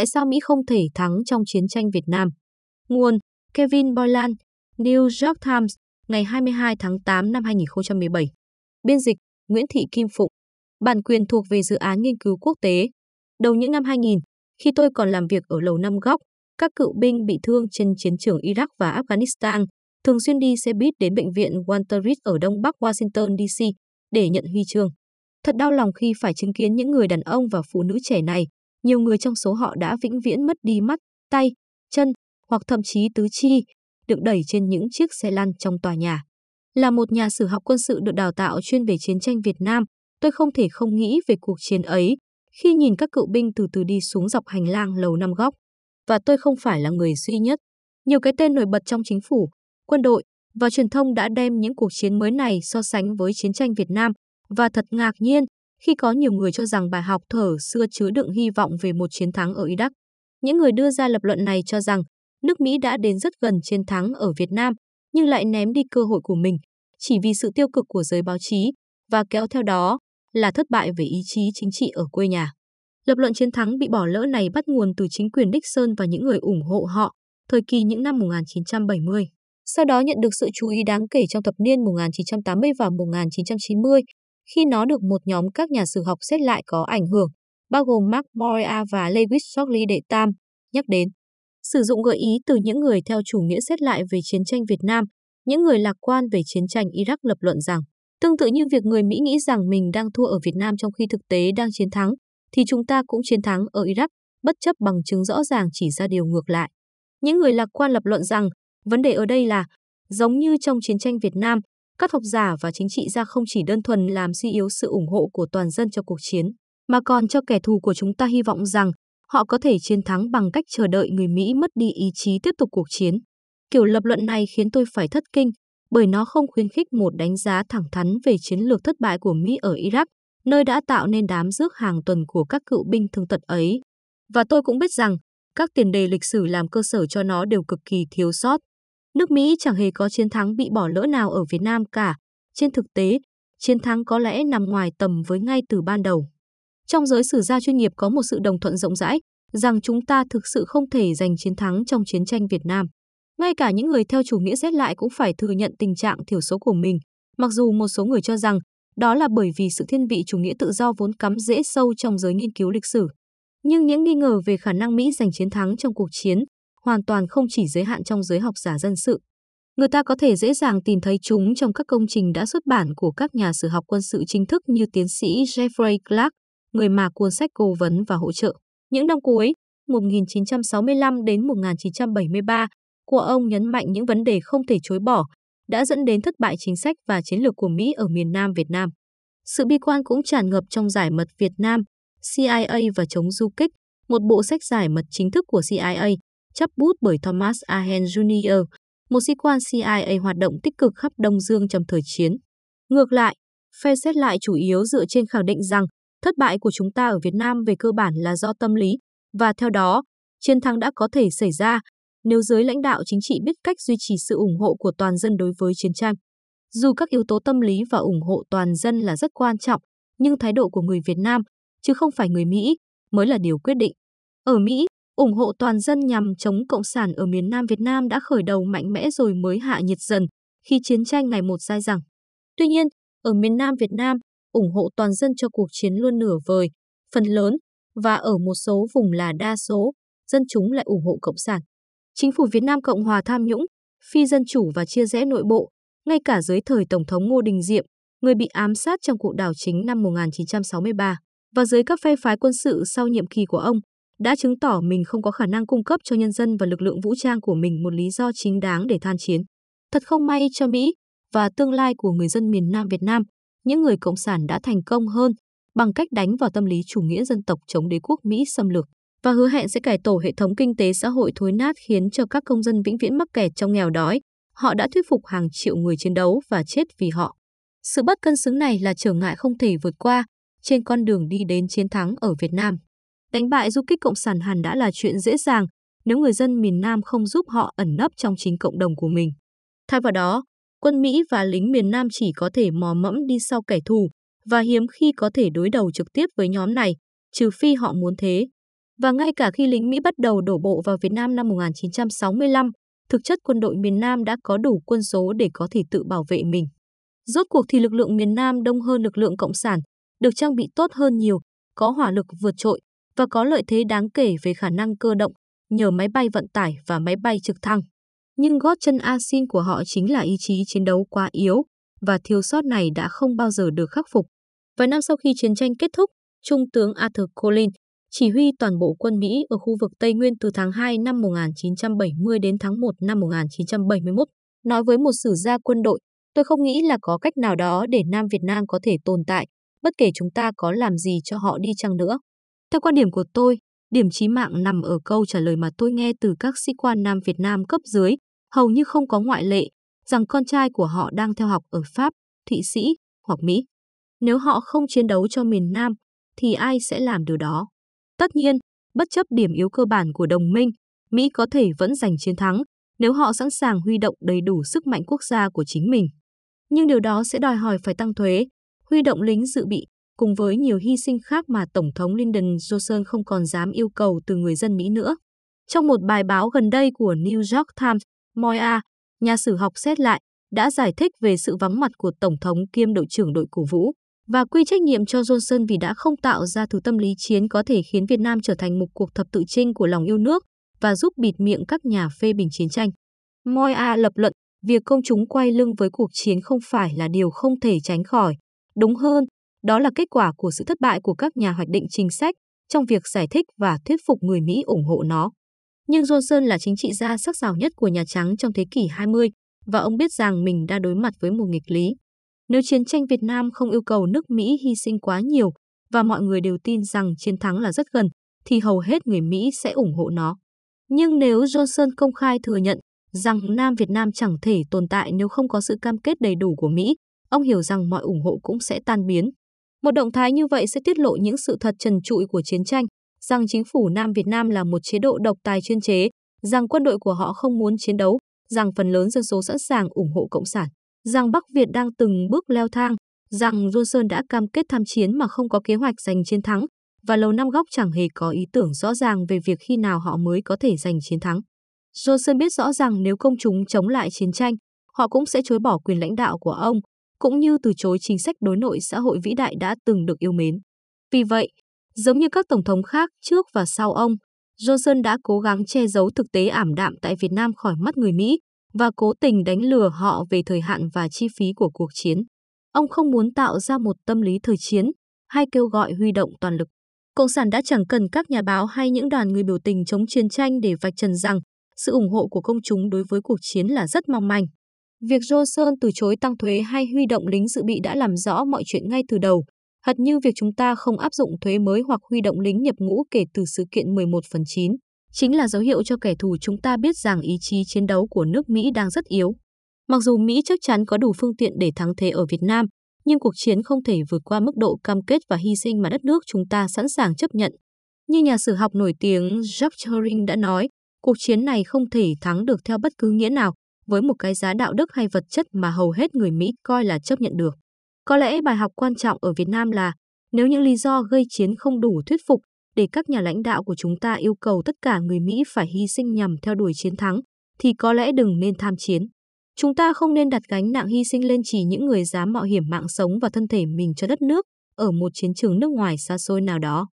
Tại sao Mỹ không thể thắng trong chiến tranh Việt Nam? Nguồn Kevin Boylan, New York Times, ngày 22 tháng 8 năm 2017. Biên dịch Nguyễn Thị Kim Phụng. Bản quyền thuộc về dự án nghiên cứu quốc tế. Đầu những năm 2000, khi tôi còn làm việc ở Lầu Năm Góc, các cựu binh bị thương trên chiến trường Iraq và Afghanistan thường xuyên đi xe buýt đến bệnh viện Walter Reed ở đông bắc Washington DC để nhận huy chương. Thật đau lòng khi phải chứng kiến những người đàn ông và phụ nữ trẻ này, nhiều người trong số họ đã vĩnh viễn mất đi mắt, tay, chân hoặc thậm chí tứ chi, được đẩy trên những chiếc xe lăn trong tòa nhà. Là một nhà sử học quân sự được đào tạo chuyên về chiến tranh Việt Nam, tôi không thể không nghĩ về cuộc chiến ấy khi nhìn các cựu binh từ từ đi xuống dọc hành lang lầu năm góc. Và tôi không phải là người duy nhất. Nhiều cái tên nổi bật trong chính phủ, quân đội và truyền thông đã đem những cuộc chiến mới này so sánh với chiến tranh Việt Nam và thật ngạc nhiên khi có nhiều người cho rằng bài học thở xưa chứa đựng hy vọng về một chiến thắng ở Iraq. Những người đưa ra lập luận này cho rằng nước Mỹ đã đến rất gần chiến thắng ở Việt Nam, nhưng lại ném đi cơ hội của mình chỉ vì sự tiêu cực của giới báo chí và kéo theo đó là thất bại về ý chí chính trị ở quê nhà. Lập luận chiến thắng bị bỏ lỡ này bắt nguồn từ chính quyền Nixon và những người ủng hộ họ thời kỳ những năm 1970. Sau đó nhận được sự chú ý đáng kể trong thập niên 1980 và 1990 khi nó được một nhóm các nhà sử học xét lại có ảnh hưởng, bao gồm Mark Moria và Lewis Shockley đệ tam, nhắc đến. Sử dụng gợi ý từ những người theo chủ nghĩa xét lại về chiến tranh Việt Nam, những người lạc quan về chiến tranh Iraq lập luận rằng, tương tự như việc người Mỹ nghĩ rằng mình đang thua ở Việt Nam trong khi thực tế đang chiến thắng, thì chúng ta cũng chiến thắng ở Iraq, bất chấp bằng chứng rõ ràng chỉ ra điều ngược lại. Những người lạc quan lập luận rằng, vấn đề ở đây là, giống như trong chiến tranh Việt Nam, các học giả và chính trị gia không chỉ đơn thuần làm suy yếu sự ủng hộ của toàn dân cho cuộc chiến, mà còn cho kẻ thù của chúng ta hy vọng rằng họ có thể chiến thắng bằng cách chờ đợi người Mỹ mất đi ý chí tiếp tục cuộc chiến. Kiểu lập luận này khiến tôi phải thất kinh, bởi nó không khuyến khích một đánh giá thẳng thắn về chiến lược thất bại của Mỹ ở Iraq, nơi đã tạo nên đám rước hàng tuần của các cựu binh thương tật ấy. Và tôi cũng biết rằng, các tiền đề lịch sử làm cơ sở cho nó đều cực kỳ thiếu sót. Nước Mỹ chẳng hề có chiến thắng bị bỏ lỡ nào ở Việt Nam cả. Trên thực tế, chiến thắng có lẽ nằm ngoài tầm với ngay từ ban đầu. Trong giới sử gia chuyên nghiệp có một sự đồng thuận rộng rãi rằng chúng ta thực sự không thể giành chiến thắng trong chiến tranh Việt Nam. Ngay cả những người theo chủ nghĩa xét lại cũng phải thừa nhận tình trạng thiểu số của mình, mặc dù một số người cho rằng đó là bởi vì sự thiên vị chủ nghĩa tự do vốn cắm rễ sâu trong giới nghiên cứu lịch sử. Nhưng những nghi ngờ về khả năng Mỹ giành chiến thắng trong cuộc chiến hoàn toàn không chỉ giới hạn trong giới học giả dân sự. Người ta có thể dễ dàng tìm thấy chúng trong các công trình đã xuất bản của các nhà sử học quân sự chính thức như tiến sĩ Jeffrey Clark, người mà cuốn sách cố vấn và hỗ trợ. Những năm cuối, 1965 đến 1973, của ông nhấn mạnh những vấn đề không thể chối bỏ, đã dẫn đến thất bại chính sách và chiến lược của Mỹ ở miền Nam Việt Nam. Sự bi quan cũng tràn ngập trong giải mật Việt Nam, CIA và chống du kích, một bộ sách giải mật chính thức của CIA, chấp bút bởi Thomas Ahen Jr., một sĩ quan CIA hoạt động tích cực khắp Đông Dương trong thời chiến. Ngược lại, phe xét lại chủ yếu dựa trên khẳng định rằng thất bại của chúng ta ở Việt Nam về cơ bản là do tâm lý, và theo đó, chiến thắng đã có thể xảy ra nếu giới lãnh đạo chính trị biết cách duy trì sự ủng hộ của toàn dân đối với chiến tranh. Dù các yếu tố tâm lý và ủng hộ toàn dân là rất quan trọng, nhưng thái độ của người Việt Nam, chứ không phải người Mỹ, mới là điều quyết định. Ở Mỹ, ủng hộ toàn dân nhằm chống Cộng sản ở miền Nam Việt Nam đã khởi đầu mạnh mẽ rồi mới hạ nhiệt dần khi chiến tranh ngày một dai dẳng. Tuy nhiên, ở miền Nam Việt Nam, ủng hộ toàn dân cho cuộc chiến luôn nửa vời, phần lớn, và ở một số vùng là đa số, dân chúng lại ủng hộ Cộng sản. Chính phủ Việt Nam Cộng hòa tham nhũng, phi dân chủ và chia rẽ nội bộ, ngay cả dưới thời Tổng thống Ngô Đình Diệm, người bị ám sát trong cuộc đảo chính năm 1963, và dưới các phe phái quân sự sau nhiệm kỳ của ông, đã chứng tỏ mình không có khả năng cung cấp cho nhân dân và lực lượng vũ trang của mình một lý do chính đáng để than chiến. Thật không may cho Mỹ và tương lai của người dân miền Nam Việt Nam, những người cộng sản đã thành công hơn bằng cách đánh vào tâm lý chủ nghĩa dân tộc chống đế quốc Mỹ xâm lược và hứa hẹn sẽ cải tổ hệ thống kinh tế xã hội thối nát khiến cho các công dân vĩnh viễn mắc kẹt trong nghèo đói. Họ đã thuyết phục hàng triệu người chiến đấu và chết vì họ. Sự bất cân xứng này là trở ngại không thể vượt qua trên con đường đi đến chiến thắng ở Việt Nam. Đánh bại du kích cộng sản hẳn đã là chuyện dễ dàng nếu người dân miền Nam không giúp họ ẩn nấp trong chính cộng đồng của mình. Thay vào đó, quân Mỹ và lính miền Nam chỉ có thể mò mẫm đi sau kẻ thù và hiếm khi có thể đối đầu trực tiếp với nhóm này, trừ phi họ muốn thế. Và ngay cả khi lính Mỹ bắt đầu đổ bộ vào Việt Nam năm 1965, thực chất quân đội miền Nam đã có đủ quân số để có thể tự bảo vệ mình. Rốt cuộc thì lực lượng miền Nam đông hơn lực lượng Cộng sản, được trang bị tốt hơn nhiều, có hỏa lực vượt trội và có lợi thế đáng kể về khả năng cơ động nhờ máy bay vận tải và máy bay trực thăng. Nhưng gót chân asin của họ chính là ý chí chiến đấu quá yếu và thiếu sót này đã không bao giờ được khắc phục. Vài năm sau khi chiến tranh kết thúc, Trung tướng Arthur Collins chỉ huy toàn bộ quân Mỹ ở khu vực Tây Nguyên từ tháng 2 năm 1970 đến tháng 1 năm 1971, nói với một sử gia quân đội, tôi không nghĩ là có cách nào đó để Nam Việt Nam có thể tồn tại, bất kể chúng ta có làm gì cho họ đi chăng nữa. Theo quan điểm của tôi, điểm chí mạng nằm ở câu trả lời mà tôi nghe từ các sĩ quan Nam Việt Nam cấp dưới, hầu như không có ngoại lệ, rằng con trai của họ đang theo học ở Pháp, Thụy Sĩ hoặc Mỹ. Nếu họ không chiến đấu cho miền Nam, thì ai sẽ làm điều đó? Tất nhiên, bất chấp điểm yếu cơ bản của đồng minh, Mỹ có thể vẫn giành chiến thắng nếu họ sẵn sàng huy động đầy đủ sức mạnh quốc gia của chính mình. Nhưng điều đó sẽ đòi hỏi phải tăng thuế, huy động lính dự bị, cùng với nhiều hy sinh khác mà Tổng thống Lyndon Johnson không còn dám yêu cầu từ người dân Mỹ nữa. Trong một bài báo gần đây của New York Times, Moya, nhà sử học xét lại, đã giải thích về sự vắng mặt của Tổng thống kiêm đội trưởng đội cổ vũ và quy trách nhiệm cho Johnson vì đã không tạo ra thứ tâm lý chiến có thể khiến Việt Nam trở thành một cuộc thập tự chinh của lòng yêu nước và giúp bịt miệng các nhà phê bình chiến tranh. Moya lập luận, việc công chúng quay lưng với cuộc chiến không phải là điều không thể tránh khỏi. Đúng hơn, đó là kết quả của sự thất bại của các nhà hoạch định chính sách trong việc giải thích và thuyết phục người Mỹ ủng hộ nó. Nhưng Johnson là chính trị gia sắc sảo nhất của Nhà Trắng trong thế kỷ 20 và ông biết rằng mình đã đối mặt với một nghịch lý. Nếu chiến tranh Việt Nam không yêu cầu nước Mỹ hy sinh quá nhiều và mọi người đều tin rằng chiến thắng là rất gần, thì hầu hết người Mỹ sẽ ủng hộ nó. Nhưng nếu Johnson công khai thừa nhận rằng Nam Việt Nam chẳng thể tồn tại nếu không có sự cam kết đầy đủ của Mỹ, ông hiểu rằng mọi ủng hộ cũng sẽ tan biến. Một động thái như vậy sẽ tiết lộ những sự thật trần trụi của chiến tranh, rằng chính phủ Nam Việt Nam là một chế độ độc tài chuyên chế, rằng quân đội của họ không muốn chiến đấu, rằng phần lớn dân số sẵn sàng ủng hộ Cộng sản, rằng Bắc Việt đang từng bước leo thang, rằng Johnson đã cam kết tham chiến mà không có kế hoạch giành chiến thắng, và Lầu Năm Góc chẳng hề có ý tưởng rõ ràng về việc khi nào họ mới có thể giành chiến thắng. Johnson biết rõ rằng nếu công chúng chống lại chiến tranh, họ cũng sẽ chối bỏ quyền lãnh đạo của ông, cũng như từ chối chính sách đối nội xã hội vĩ đại đã từng được yêu mến. Vì vậy, giống như các tổng thống khác trước và sau ông, Johnson đã cố gắng che giấu thực tế ảm đạm tại Việt Nam khỏi mắt người Mỹ và cố tình đánh lừa họ về thời hạn và chi phí của cuộc chiến. Ông không muốn tạo ra một tâm lý thời chiến hay kêu gọi huy động toàn lực. Cộng sản đã chẳng cần các nhà báo hay những đoàn người biểu tình chống chiến tranh để vạch trần rằng sự ủng hộ của công chúng đối với cuộc chiến là rất mong manh. Việc Johnson từ chối tăng thuế hay huy động lính dự bị đã làm rõ mọi chuyện ngay từ đầu, hệt như việc chúng ta không áp dụng thuế mới hoặc huy động lính nhập ngũ kể từ sự kiện 11 phần 9, chính là dấu hiệu cho kẻ thù chúng ta biết rằng ý chí chiến đấu của nước Mỹ đang rất yếu. Mặc dù Mỹ chắc chắn có đủ phương tiện để thắng thế ở Việt Nam, nhưng cuộc chiến không thể vượt qua mức độ cam kết và hy sinh mà đất nước chúng ta sẵn sàng chấp nhận. Như nhà sử học nổi tiếng Jacques Turing đã nói, cuộc chiến này không thể thắng được theo bất cứ nghĩa nào, với một cái giá đạo đức hay vật chất mà hầu hết người Mỹ coi là chấp nhận được. Có lẽ bài học quan trọng ở Việt Nam là nếu những lý do gây chiến không đủ thuyết phục để các nhà lãnh đạo của chúng ta yêu cầu tất cả người Mỹ phải hy sinh nhằm theo đuổi chiến thắng, thì có lẽ đừng nên tham chiến. Chúng ta không nên đặt gánh nặng hy sinh lên chỉ những người dám mạo hiểm mạng sống và thân thể mình cho đất nước ở một chiến trường nước ngoài xa xôi nào đó.